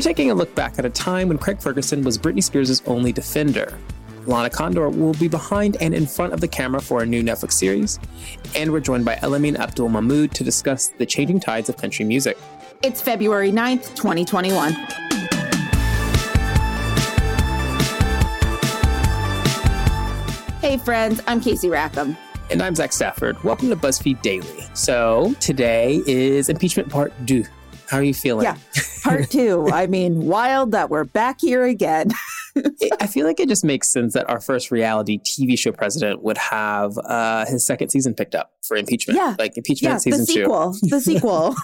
We're taking a look back at a time when Craig Ferguson was Britney Spears' only defender. Lana Condor will be behind and in front of the camera for a new Netflix series. And we're joined by Elamin Abdelmahmoud to discuss the changing tides of country music. It's February 9th, 2021. Hey, friends, I'm Casey Rackham. And I'm Zach Stafford. Welcome to BuzzFeed Daily. So today is impeachment part two. How are you feeling? Yeah, part two. I mean, wild that we're back here again. I feel like it just makes sense that our first reality TV show president would have uh, his second season picked up for impeachment. Yeah. Like impeachment yeah, season the sequel. two. The sequel.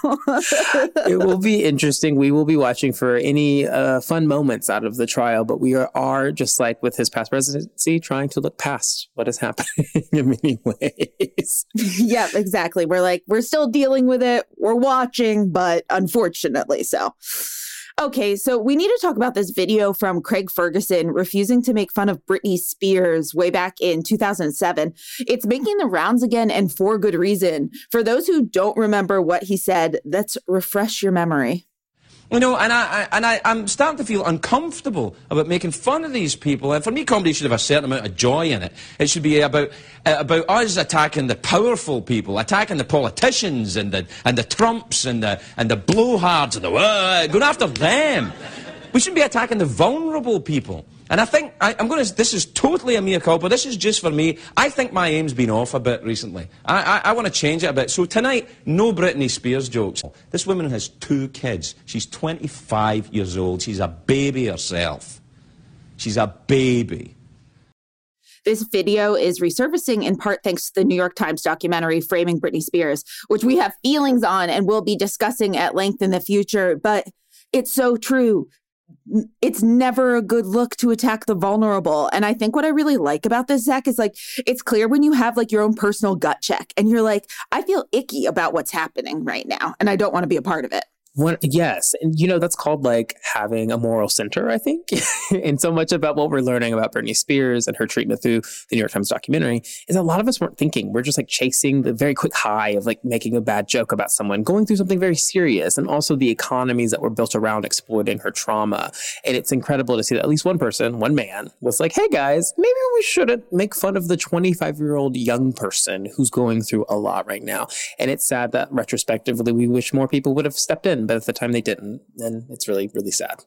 it will be interesting. We will be watching for any uh, fun moments out of the trial, but we are, are, just like with his past presidency, trying to look past what is happening in many ways. yeah, exactly. We're like, we're still dealing with it. We're watching, but unfortunately so. Okay, so we need to talk about this video from Craig Ferguson refusing to make fun of Britney Spears way back in 2007. It's making the rounds again and for good reason. For those who don't remember what he said, let's refresh your memory. You know, and I, I and I, I'm starting to feel uncomfortable about making fun of these people. And for me, comedy should have a certain amount of joy in it. It should be about uh, about us attacking the powerful people, attacking the politicians and the and the Trumps and the and the blowhards and the uh, going after them. We shouldn't be attacking the vulnerable people. And I think I, am going to. This is totally a mea culpa. This is just for me. I think my aim's been off a bit recently. I, I, I want to change it a bit. So tonight, no Britney Spears jokes. This woman has two kids. She's 25 years old. She's a baby herself. She's a baby. This video is resurfacing in part thanks to the New York Times documentary Framing Britney Spears, which we have feelings on and will be discussing at length in the future. But it's so true it's never a good look to attack the vulnerable. And I think what I really like about this, Zach, is like it's clear when you have like your own personal gut check and you're like, I feel icky about what's happening right now and I don't want to be a part of it. When, yes. And, you know, that's called like having a moral center, I think. and so much about what we're learning about Britney Spears and her treatment through the New York Times documentary is a lot of us weren't thinking. We're just like chasing the very quick high of like making a bad joke about someone, going through something very serious, and also the economies that were built around exploiting her trauma. And it's incredible to see that at least one person, one man, was like, hey guys, maybe we shouldn't make fun of the 25 year old young person who's going through a lot right now. And it's sad that retrospectively we wish more people would have stepped in but at the time they didn't, and it's really, really sad.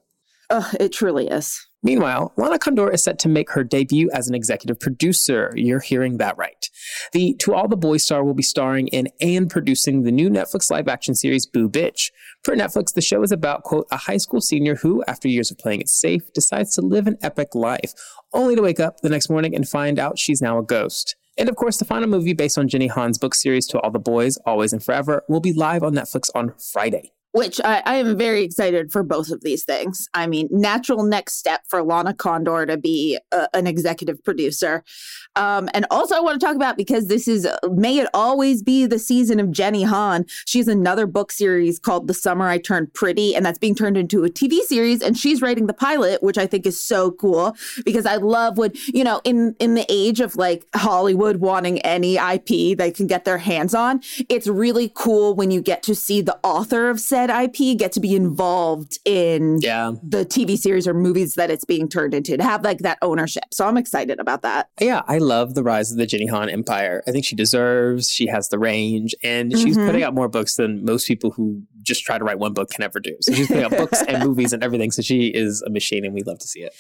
Oh, it truly is. Meanwhile, Lana Condor is set to make her debut as an executive producer. You're hearing that right. The To All the Boys star will be starring in and producing the new Netflix live action series Boo Bitch. For Netflix, the show is about, quote, a high school senior who, after years of playing it safe, decides to live an epic life, only to wake up the next morning and find out she's now a ghost. And of course, the final movie based on Jenny Han's book series To All the Boys, Always and Forever, will be live on Netflix on Friday which I, I, am very excited for both of these things. I mean, natural next step for Lana Condor to be a, an executive producer. Um, and also, I want to talk about because this is May It Always Be the Season of Jenny Han. She has another book series called The Summer I Turned Pretty, and that's being turned into a TV series. And she's writing the pilot, which I think is so cool because I love what, you know, in, in the age of like Hollywood wanting any IP they can get their hands on, it's really cool when you get to see the author of said said IP get to be involved in yeah. the TV series or movies that it's being turned into to have like that ownership. So I'm excited about that. Yeah, I love the rise of the Jenny Han empire. I think she deserves, she has the range, and she's mm-hmm. putting out more books than most people who just try to write one book can ever do. So she's putting out books and movies and everything. So she is a machine and we love to see it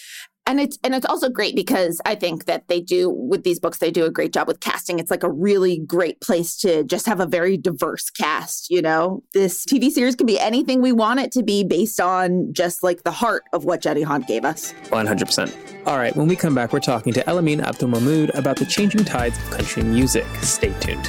and it's and it's also great because I think that they do with these books they do a great job with casting. It's like a really great place to just have a very diverse cast, you know. This TV series can be anything we want it to be based on just like the heart of what Jenny Han gave us. 100%. All right, when we come back we're talking to Elamin Abdelmahmoud about the changing tides of country music. Stay tuned.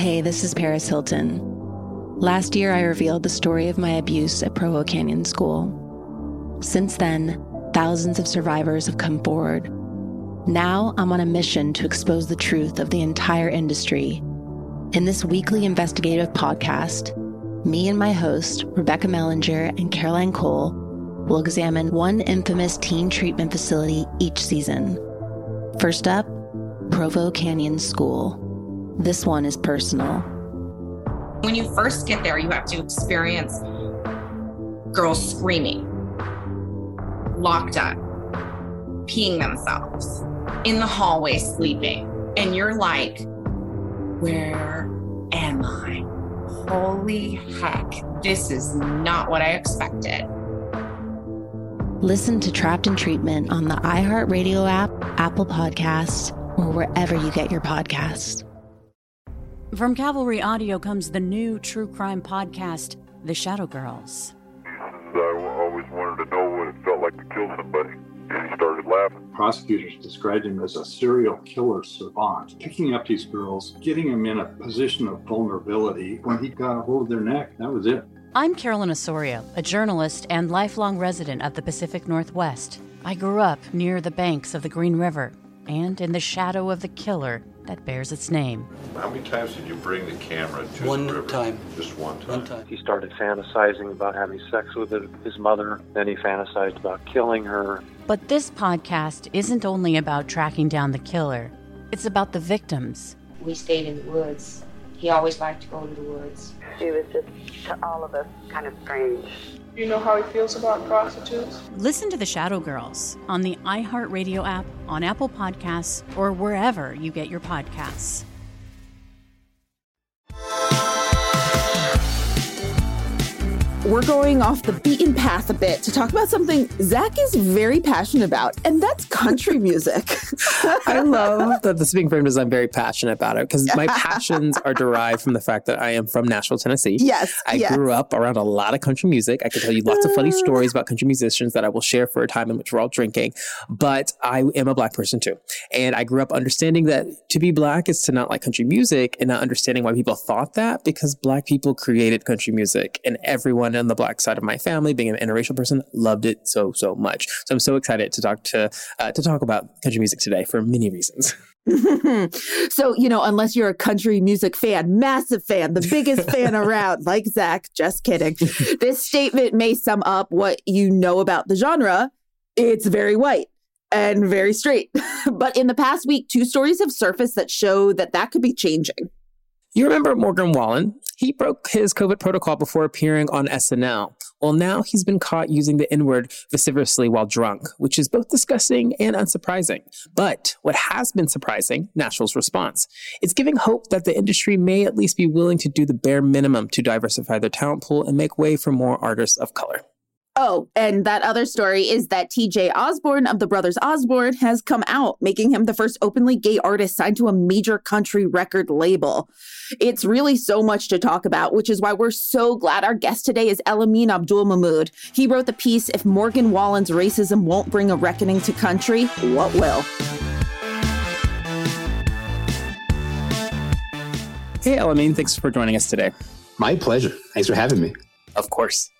Hey, this is Paris Hilton. Last year, I revealed the story of my abuse at Provo Canyon School. Since then, thousands of survivors have come forward. Now, I'm on a mission to expose the truth of the entire industry. In this weekly investigative podcast, me and my host, Rebecca Mellinger and Caroline Cole, will examine one infamous teen treatment facility each season. First up, Provo Canyon School. This one is personal. When you first get there, you have to experience girls screaming, locked up, peeing themselves, in the hallway sleeping. And you're like, where am I? Holy heck, this is not what I expected. Listen to Trapped in Treatment on the iHeartRadio app, Apple Podcasts, or wherever you get your podcasts. From Cavalry Audio comes the new true crime podcast, The Shadow Girls. I always wanted to know what it felt like to kill somebody. And he started laughing. Prosecutors described him as a serial killer savant, picking up these girls, getting them in a position of vulnerability. When he got a hold of their neck, that was it. I'm Carolyn Osorio, a journalist and lifelong resident of the Pacific Northwest. I grew up near the banks of the Green River and in the shadow of the killer that bears its name. How many times did you bring the camera to one the river? time. Just one time. One time. He started fantasizing about having sex with his mother. Then he fantasized about killing her. But this podcast isn't only about tracking down the killer, it's about the victims. We stayed in the woods. He always liked to go to the woods. She was just, to all of us, kind of strange. You know how he feels about prostitutes? Listen to The Shadow Girls on the iHeartRadio app, on Apple Podcasts, or wherever you get your podcasts. We're going off the beaten path a bit to talk about something Zach is very passionate about, and that's country music. I love that this being framed as I'm very passionate about it because my passions are derived from the fact that I am from Nashville, Tennessee. Yes. I yes. grew up around a lot of country music. I could tell you lots of funny mm. stories about country musicians that I will share for a time in which we're all drinking. But I am a black person too. And I grew up understanding that to be black is to not like country music and not understanding why people thought that because black people created country music and everyone on the black side of my family, being an interracial person, loved it so, so much. So I'm so excited to talk to, uh, to talk about country music today for many reasons. so, you know, unless you're a country music fan, massive fan, the biggest fan around, like Zach, just kidding. this statement may sum up what you know about the genre. It's very white and very straight. but in the past week, two stories have surfaced that show that that could be changing. You remember Morgan Wallen? He broke his COVID protocol before appearing on SNL. Well, now he's been caught using the N word vociferously while drunk, which is both disgusting and unsurprising. But what has been surprising, Nashville's response. It's giving hope that the industry may at least be willing to do the bare minimum to diversify their talent pool and make way for more artists of color. Oh, and that other story is that TJ Osborne of the Brothers Osborne has come out, making him the first openly gay artist signed to a major country record label. It's really so much to talk about, which is why we're so glad our guest today is Elamin Abdelmahmoud. He wrote the piece, If Morgan Wallen's Racism Won't Bring a Reckoning to Country, What Will? Hey, Elamin, thanks for joining us today. My pleasure. Thanks for having me. Of course.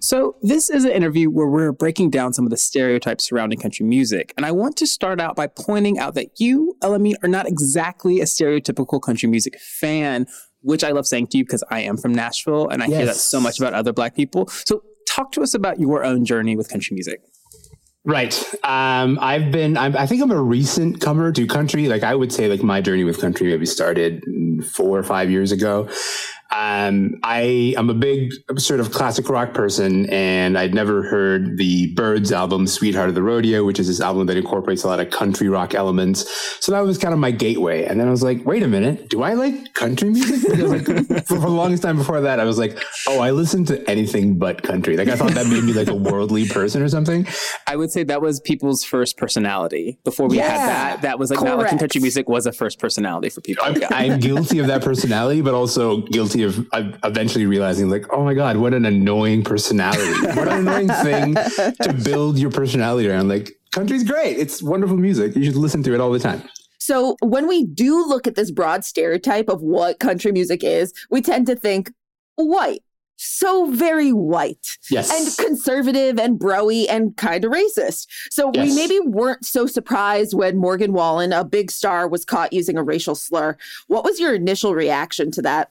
So, this is an interview where we're breaking down some of the stereotypes surrounding country music. And I want to start out by pointing out that you, Elamin, are not exactly a stereotypical country music fan, which I love saying to you because I am from Nashville and I yes. hear that so much about other Black people. So, talk to us about your own journey with country music. Right. Um, I've been, I'm, I think I'm a recent comer to country. Like I would say like my journey with country maybe started four or five years ago. Um, I am a big sort of classic rock person, and I'd never heard the Byrds album, Sweetheart of the Rodeo, which is this album that incorporates a lot of country rock elements. So that was kind of my gateway. And then I was like, wait a minute, do I like country music? Because like for, for the longest time before that, I was like, oh, I listen to anything but country. Like I thought that made me like a worldly person or something. I would say that was people's first personality. Before we yeah, had that, that was like not liking country music was a first personality for people. I'm, I'm guilty of that personality, but also guilty guilty of, eventually realizing, like, oh my god, what an annoying personality! what an annoying thing to build your personality around. Like, country's great; it's wonderful music. You should listen to it all the time. So when we do look at this broad stereotype of what country music is, we tend to think white. So very white. Yes. And conservative and broy and kind of racist. So we maybe weren't so surprised when Morgan Wallen, a big star, was caught using a racial slur. What was your initial reaction to that?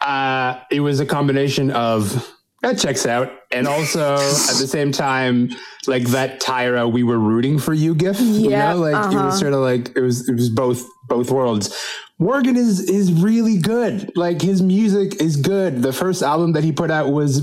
Uh, it was a combination of that checks out, and also at the same time, like that Tyra, we were rooting for you gif. you Yeah, know, like it uh-huh. was sort of like it was it was both both worlds. Morgan is is really good. Like his music is good. The first album that he put out was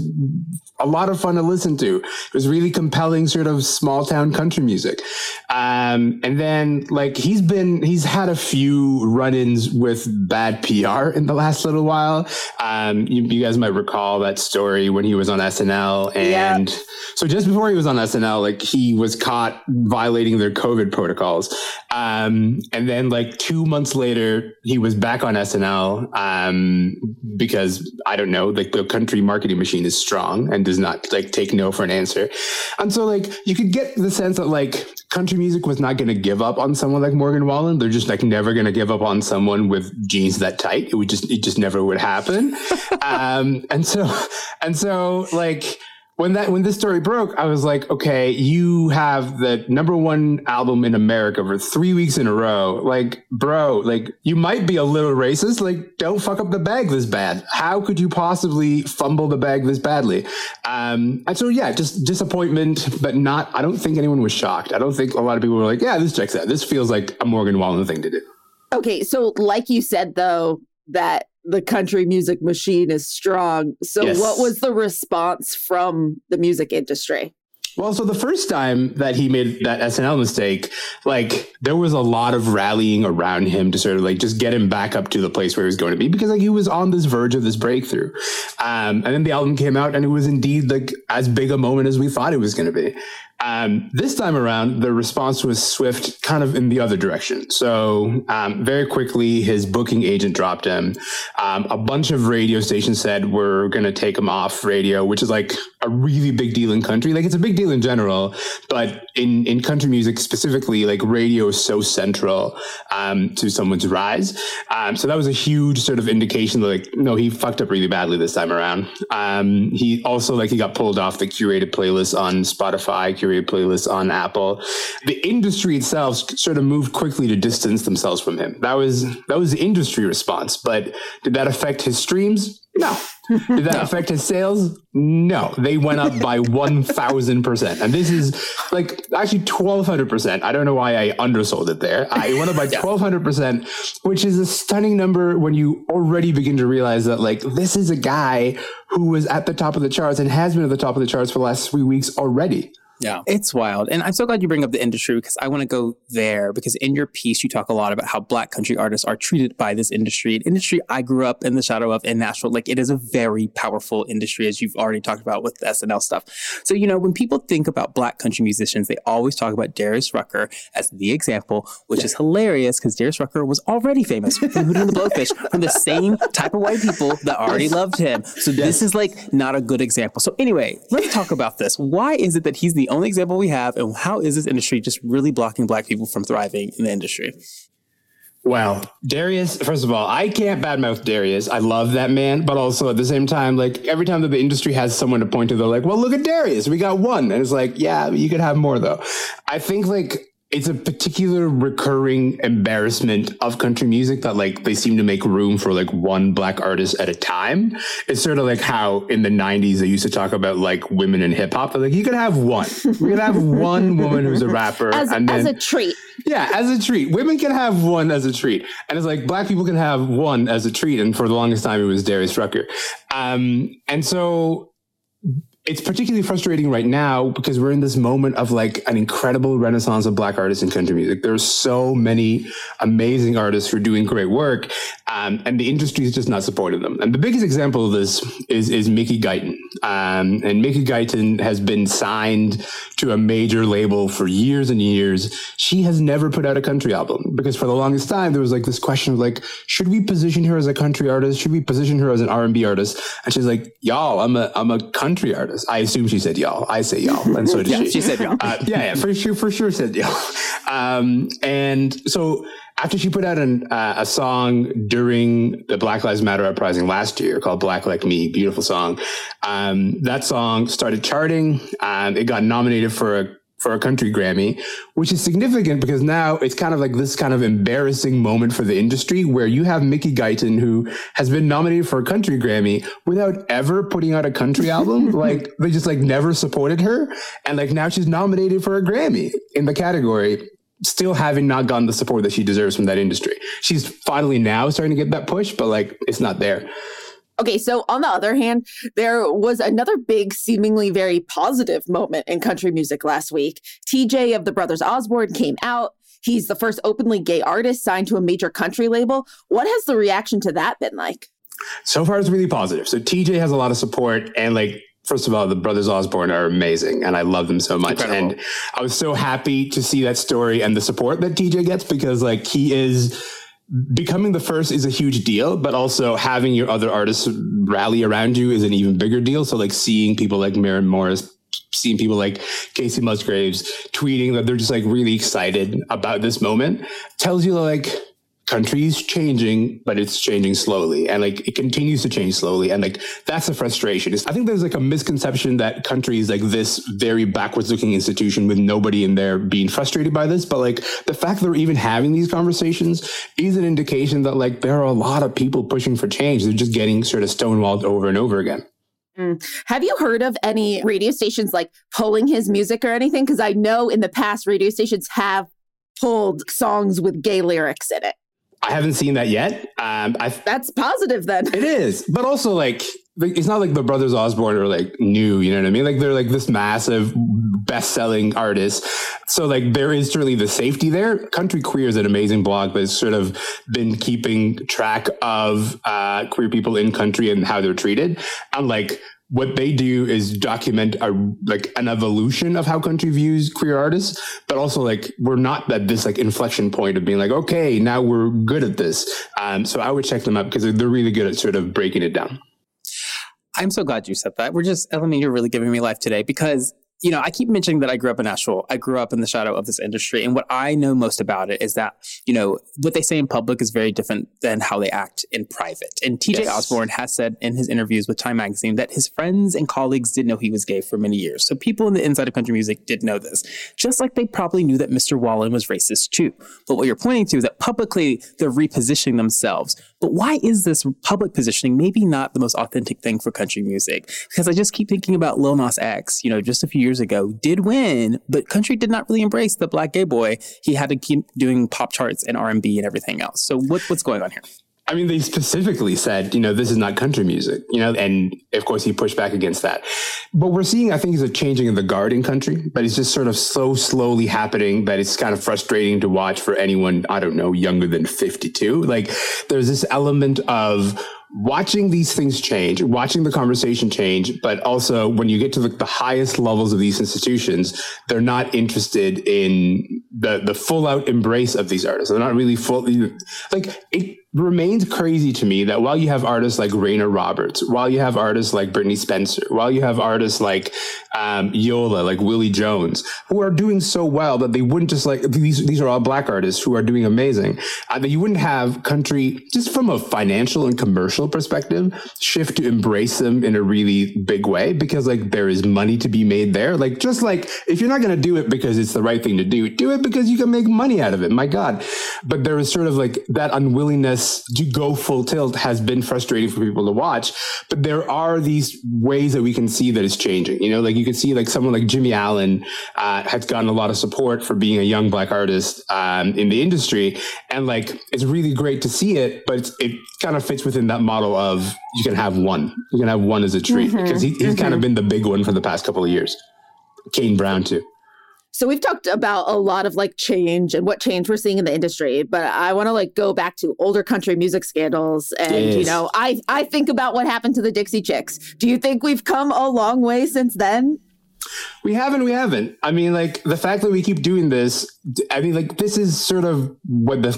a lot of fun to listen to. It was really compelling, sort of small town country music. Um, and then like he's been he's had a few run-ins with bad PR in the last little while. Um, you, you guys might recall that story when he was on SNL, and so just before he was on SNL, like he was caught violating their COVID protocols. Um, and then like two months later, he was back on SNL um, because I don't know, like the country marketing machine is strong and does not like take no for an answer. And so like you could get the sense that like country music was not going to give up on someone like Morgan Wallen. They're just like never going to give up on someone with jeans that tight. It would just it just never would happen. um, and so and so like when that when this story broke, I was like, okay, you have the number one album in America for three weeks in a row. Like, bro, like you might be a little racist. Like, don't fuck up the bag this bad. How could you possibly fumble the bag this badly? Um, and so yeah, just disappointment, but not. I don't think anyone was shocked. I don't think a lot of people were like, yeah, this checks out. This feels like a Morgan Wallen thing to do. Okay, so like you said though, that the country music machine is strong. So Yes. what was the response from the music industry? Well, so the first time that he made that SNL mistake, like there was a lot of rallying around him to sort of like just get him back up to the place where he was going to be because like he was on this verge of this breakthrough. Um, and then the album came out and it was indeed like as big a moment as we thought it was going to be. Um, this time around, the response was swift, kind of in the other direction. So um, very quickly, his booking agent dropped him. Um, a bunch of radio stations said we're going to take him off radio, which is like a really big deal in country. Like it's a big deal in general, but in in country music specifically, like radio is so central um, to someone's rise. Um, so that was a huge sort of indication that like no, he fucked up really badly this time around. Um, he also like he got pulled off the curated playlist on Spotify, curated playlist on Apple. The industry itself sort of moved quickly to distance themselves from him. That was that was the industry response. But did that affect his streams? No. Did that affect his sales? No. They went up by 1000%. And this is like actually 1200%. I don't know why I undersold it there. I went up by 1200%, which is a stunning number when you already begin to realize that like this is a guy who was at the top of the charts and has been at the top of the charts for the last three weeks already. Yeah. It's wild. And I'm so glad you bring up the industry because I want to go there because in your piece, you talk a lot about how black country artists are treated by this industry, an industry I grew up in the shadow of in Nashville. Like it is a very powerful industry, as you've already talked about with the SNL stuff. So, you know, when people think about black country musicians, they always talk about Darius Rucker as the example, which is hilarious because Darius Rucker was already famous from Hootie and the Blowfish from the same type of white people that already loved him. So this is like not a good example. So anyway, let's talk about this. Why is it that he's the only example we have, and how is this industry just really blocking black people from thriving in the industry? Well, Darius, first of all, I can't badmouth Darius. I love that man, but also at the same time, like every time that the industry has someone to point to, they're like, well, look at Darius. We got one. And it's like, yeah, you could have more though. I think like it's a particular recurring embarrassment of country music that like they seem to make room for like one black artist at a time. It's sort of like how in the 90s they used to talk about like women in hip hop. They're like, you could have one. We could have one woman who's a rapper. As, and as a treat. yeah, as a treat. Women can have one as a treat. And it's like black people can have one as a treat. And for the longest time, it was Darius Rucker. Um, and so it's particularly frustrating right now because we're in this moment of like an incredible renaissance of black artists in country music. There's so many amazing artists who are doing great work, um, and the industry is just not supporting them. And the biggest example of this is is Mickey Guyton. Um, and Mickey Guyton has been signed to a major label for years and years. She has never put out a country album because for the longest time there was like this question of like, should we position her as a country artist? Should we position her as an R and B artist? And she's like, y'all, I'm a I'm a country artist I assume she said y'all. I say y'all, and so did yeah, she. She said y'all. Uh, yeah, yeah, for sure, for sure said y'all. Um, and so after she put out an, uh, a song during the Black Lives Matter uprising last year called "Black Like Me," beautiful song. Um, that song started charting. Um, it got nominated for a for a country Grammy, which is significant because now it's kind of like this kind of embarrassing moment for the industry where you have Mickey Guyton, who has been nominated for a country Grammy without ever putting out a country album. like they just like never supported her. And like now she's nominated for a Grammy in the category. Still having not gotten the support that she deserves from that industry. She's finally now starting to get that push, but like it's not there. Okay, so on the other hand, there was another big, seemingly very positive moment in country music last week. TJ of the Brothers Osborne came out. He's the first openly gay artist signed to a major country label. What has the reaction to that been like? So far, it's really positive. So TJ has a lot of support, and like first of all, the brothers Osborne are amazing and I love them so much. Incredible. And I was so happy to see that story and the support that TJ gets because like he is becoming the first is a huge deal, but also having your other artists rally around you is an even bigger deal. So like seeing people like Maren Morris, seeing people like Kacey Musgraves tweeting that they're just like really excited about this moment tells you like country is changing, but it's changing slowly. And like it continues to change slowly. And like that's a frustration. I think there's like a misconception that country is like this very backwards looking institution with nobody in there being frustrated by this. But like the fact that we're even having these conversations is an indication that like there are a lot of people pushing for change. They're just getting sort of stonewalled over and over again. Mm. Have you heard of any radio stations like pulling his music or anything? Because I know in the past radio stations have pulled songs with gay lyrics in it. I haven't seen that yet. Um, I that's positive then. It is, but also like, like it's not like the brothers Osborne are like new. You know what I mean? Like they're like this massive, best-selling artist. So like there is certainly the safety there. Country Queer is an amazing blog that's sort of been keeping track of uh, queer people in country and how they're treated. And like what they do is document a like an evolution of how country views queer artists, but also like we're not at this like inflection point of being like, okay, now we're good at this. Um, so I would check them out because they're really good at sort of breaking it down. I'm so glad you said that. We're just, I mean, you're really giving me life today because you know, I keep mentioning that I grew up in Nashville. I grew up in the shadow of this industry. And what I know most about it is that, you know, what they say in public is very different than how they act in private. And TJ yes. Osborne has said in his interviews with Time Magazine that his friends and colleagues did know he was gay for many years. So people in the inside of country music did know this, just like they probably knew that Mr. Wallen was racist too. But what you're pointing to is that publicly they're repositioning themselves. But why is this public positioning maybe not the most authentic thing for country music? Because I just keep thinking about Lil Nas X, you know, just a few years years ago did win, but country did not really embrace the black gay boy. He had to keep doing pop charts and R and everything else. So what, what's going on here? I mean, they specifically said, you know, this is not country music, you know, and of course he pushed back against that. But we're seeing, I think, is a changing in the guard in country, but it's just sort of so slowly happening that it's kind of frustrating to watch for anyone, I don't know, younger than 52. Like there's this element of watching these things change, watching the conversation change, but also when you get to the, the, highest levels of these institutions, they're not interested in the the full out embrace of these artists. They're not really full like it remains crazy to me that while you have artists like Reyna Roberts, while you have artists like Brittney Spencer, while you have artists like um, Yola, like Willie Jones, who are doing so well that they wouldn't just like these. These are all black artists who are doing amazing. Uh, that you wouldn't have country just from a financial and commercial perspective shift to embrace them in a really big way because like there is money to be made there. Like just like if you're not going to do it because it's the right thing to do, do it because you can make money out of it. My God, but there is sort of like that unwillingness this go full tilt has been frustrating for people to watch. But there are these ways that we can see that it's changing. You know, like you can see like someone like Jimmy Allen uh, has gotten a lot of support for being a young black artist um, in the industry, and like it's really great to see it. But it kind of fits within that model of you can have one, you can have one as a treat Mhm, because he, he's kind of mhm. been the big one for the past couple of years. Kane Brown too. So we've talked about a lot of like change and what change we're seeing in the industry, but I want to like go back to older country music scandals and you know, I I think about what happened to the Dixie Chicks. Do you think we've come a long way since then? We haven't. We haven't. I mean, like the fact that we keep doing this. I mean, like this is sort of what the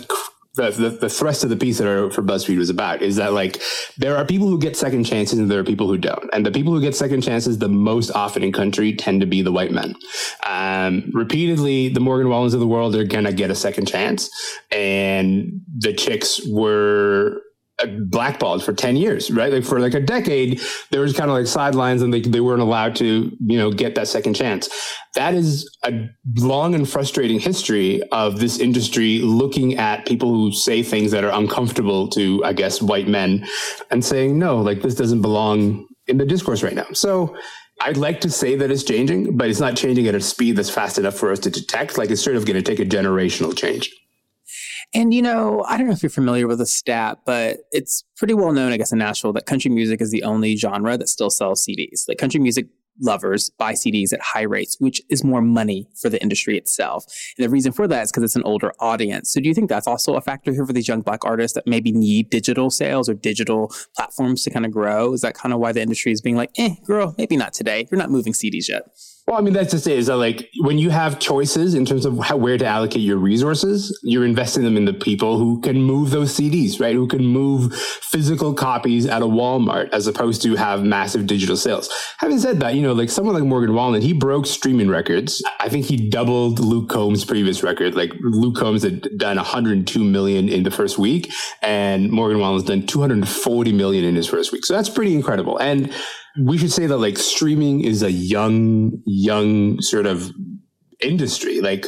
the, the, the thrust of the piece that are for BuzzFeed was about is that like there are people who get second chances and there are people who don't, and the people who get second chances the most often in country tend to be the white men. Um, repeatedly, the Morgan Wallens of the world are gonna get a second chance, and the chicks were Uh, blackballed for 10 years, right? Like for like a decade, there was kind of like sidelines and they, they weren't allowed to, you know, get that second chance. That is a long and frustrating history of this industry looking at people who say things that are uncomfortable to, I guess, white men and saying, no, like this doesn't belong in the discourse right now. So I'd like to say that it's changing, but it's not changing at a speed that's fast enough for us to detect. Like it's sort of going to take a generational change. And you know, I don't know if you're familiar with the stat, but it's pretty well known, I guess, in Nashville that country music is the only genre that still sells CDs. Like country music lovers buy CDs at high rates, which is more money for the industry itself. And the reason for that is because it's an older audience. So do you think that's also a factor here for these young black artists that maybe need digital sales or digital platforms to kind of grow? Is that kind of why the industry is being like, eh, girl, maybe not today. You're not moving CDs yet. Well, I mean, that's just say it. Is that like when you have choices in terms of how, where to allocate your resources, you're investing them in the people who can move those CDs, right? Who can move physical copies at a Walmart as opposed to have massive digital sales. Having said that, you know, like someone like Morgan Wallen, he broke streaming records. I think he doubled Luke Combs' previous record. Like Luke Combs had done 102 million in the first week, and Morgan Wallen's done 240 million in his first week. So that's pretty incredible. And we should say that like streaming is a young, young sort of industry. Like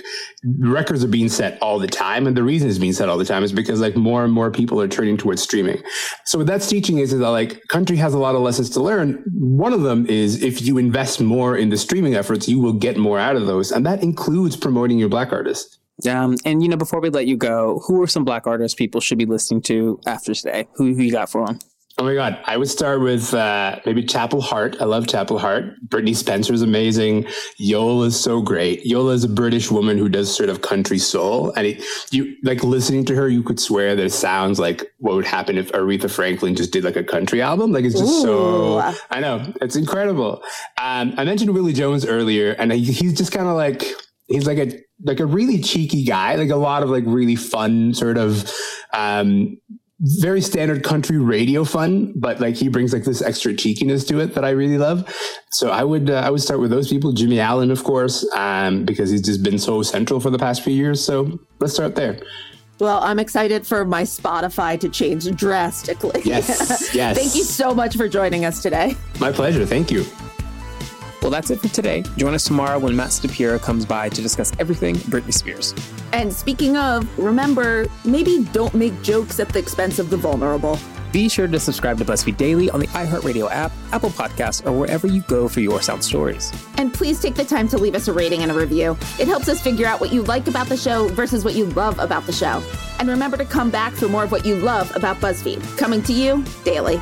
records are being set all the time. And the reason it's being set all the time is because like more and more people are turning towards streaming. So what that's teaching is, is that like country has a lot of lessons to learn. One of them is if you invest more in the streaming efforts, you will get more out of those. And that includes promoting your black artists. Um, and you know, before we let you go, who are some black artists people should be listening to after today? Who, who you got for them? Oh my God. I would start with uh, maybe Chapel Hart. I love Chapel Hart. Brittney Spencer is amazing. Yola is so great. Yola is a British woman who does sort of country soul. And it, you like listening to her, you could swear that it sounds like what would happen if Aretha Franklin just did like a country album. Like it's just so, I know, it's incredible. Um, I mentioned Willie Jones earlier, and he, he's just kind of like, he's like a, like a really cheeky guy, like a lot of like really fun sort of, um, very standard country radio fun, but like he brings like this extra cheekiness to it that I really love. So I would uh, I would start with those people. Jimmy Allen, of course, um, because he's just been so central for the past few years. So let's start there. Well, I'm excited for my Spotify to change drastically. Yes, yes. Thank you so much for joining us today. My pleasure. Thank you. Well, that's it for today. Join us tomorrow when Matt Stopera comes by to discuss everything Britney Spears. And speaking of, remember, maybe don't make jokes at the expense of the vulnerable. Be sure to subscribe to BuzzFeed Daily on the iHeartRadio app, Apple Podcasts, or wherever you go for your sound stories. And please take the time to leave us a rating and a review. It helps us figure out what you like about the show versus what you love about the show. And remember to come back for more of what you love about BuzzFeed, coming to you daily.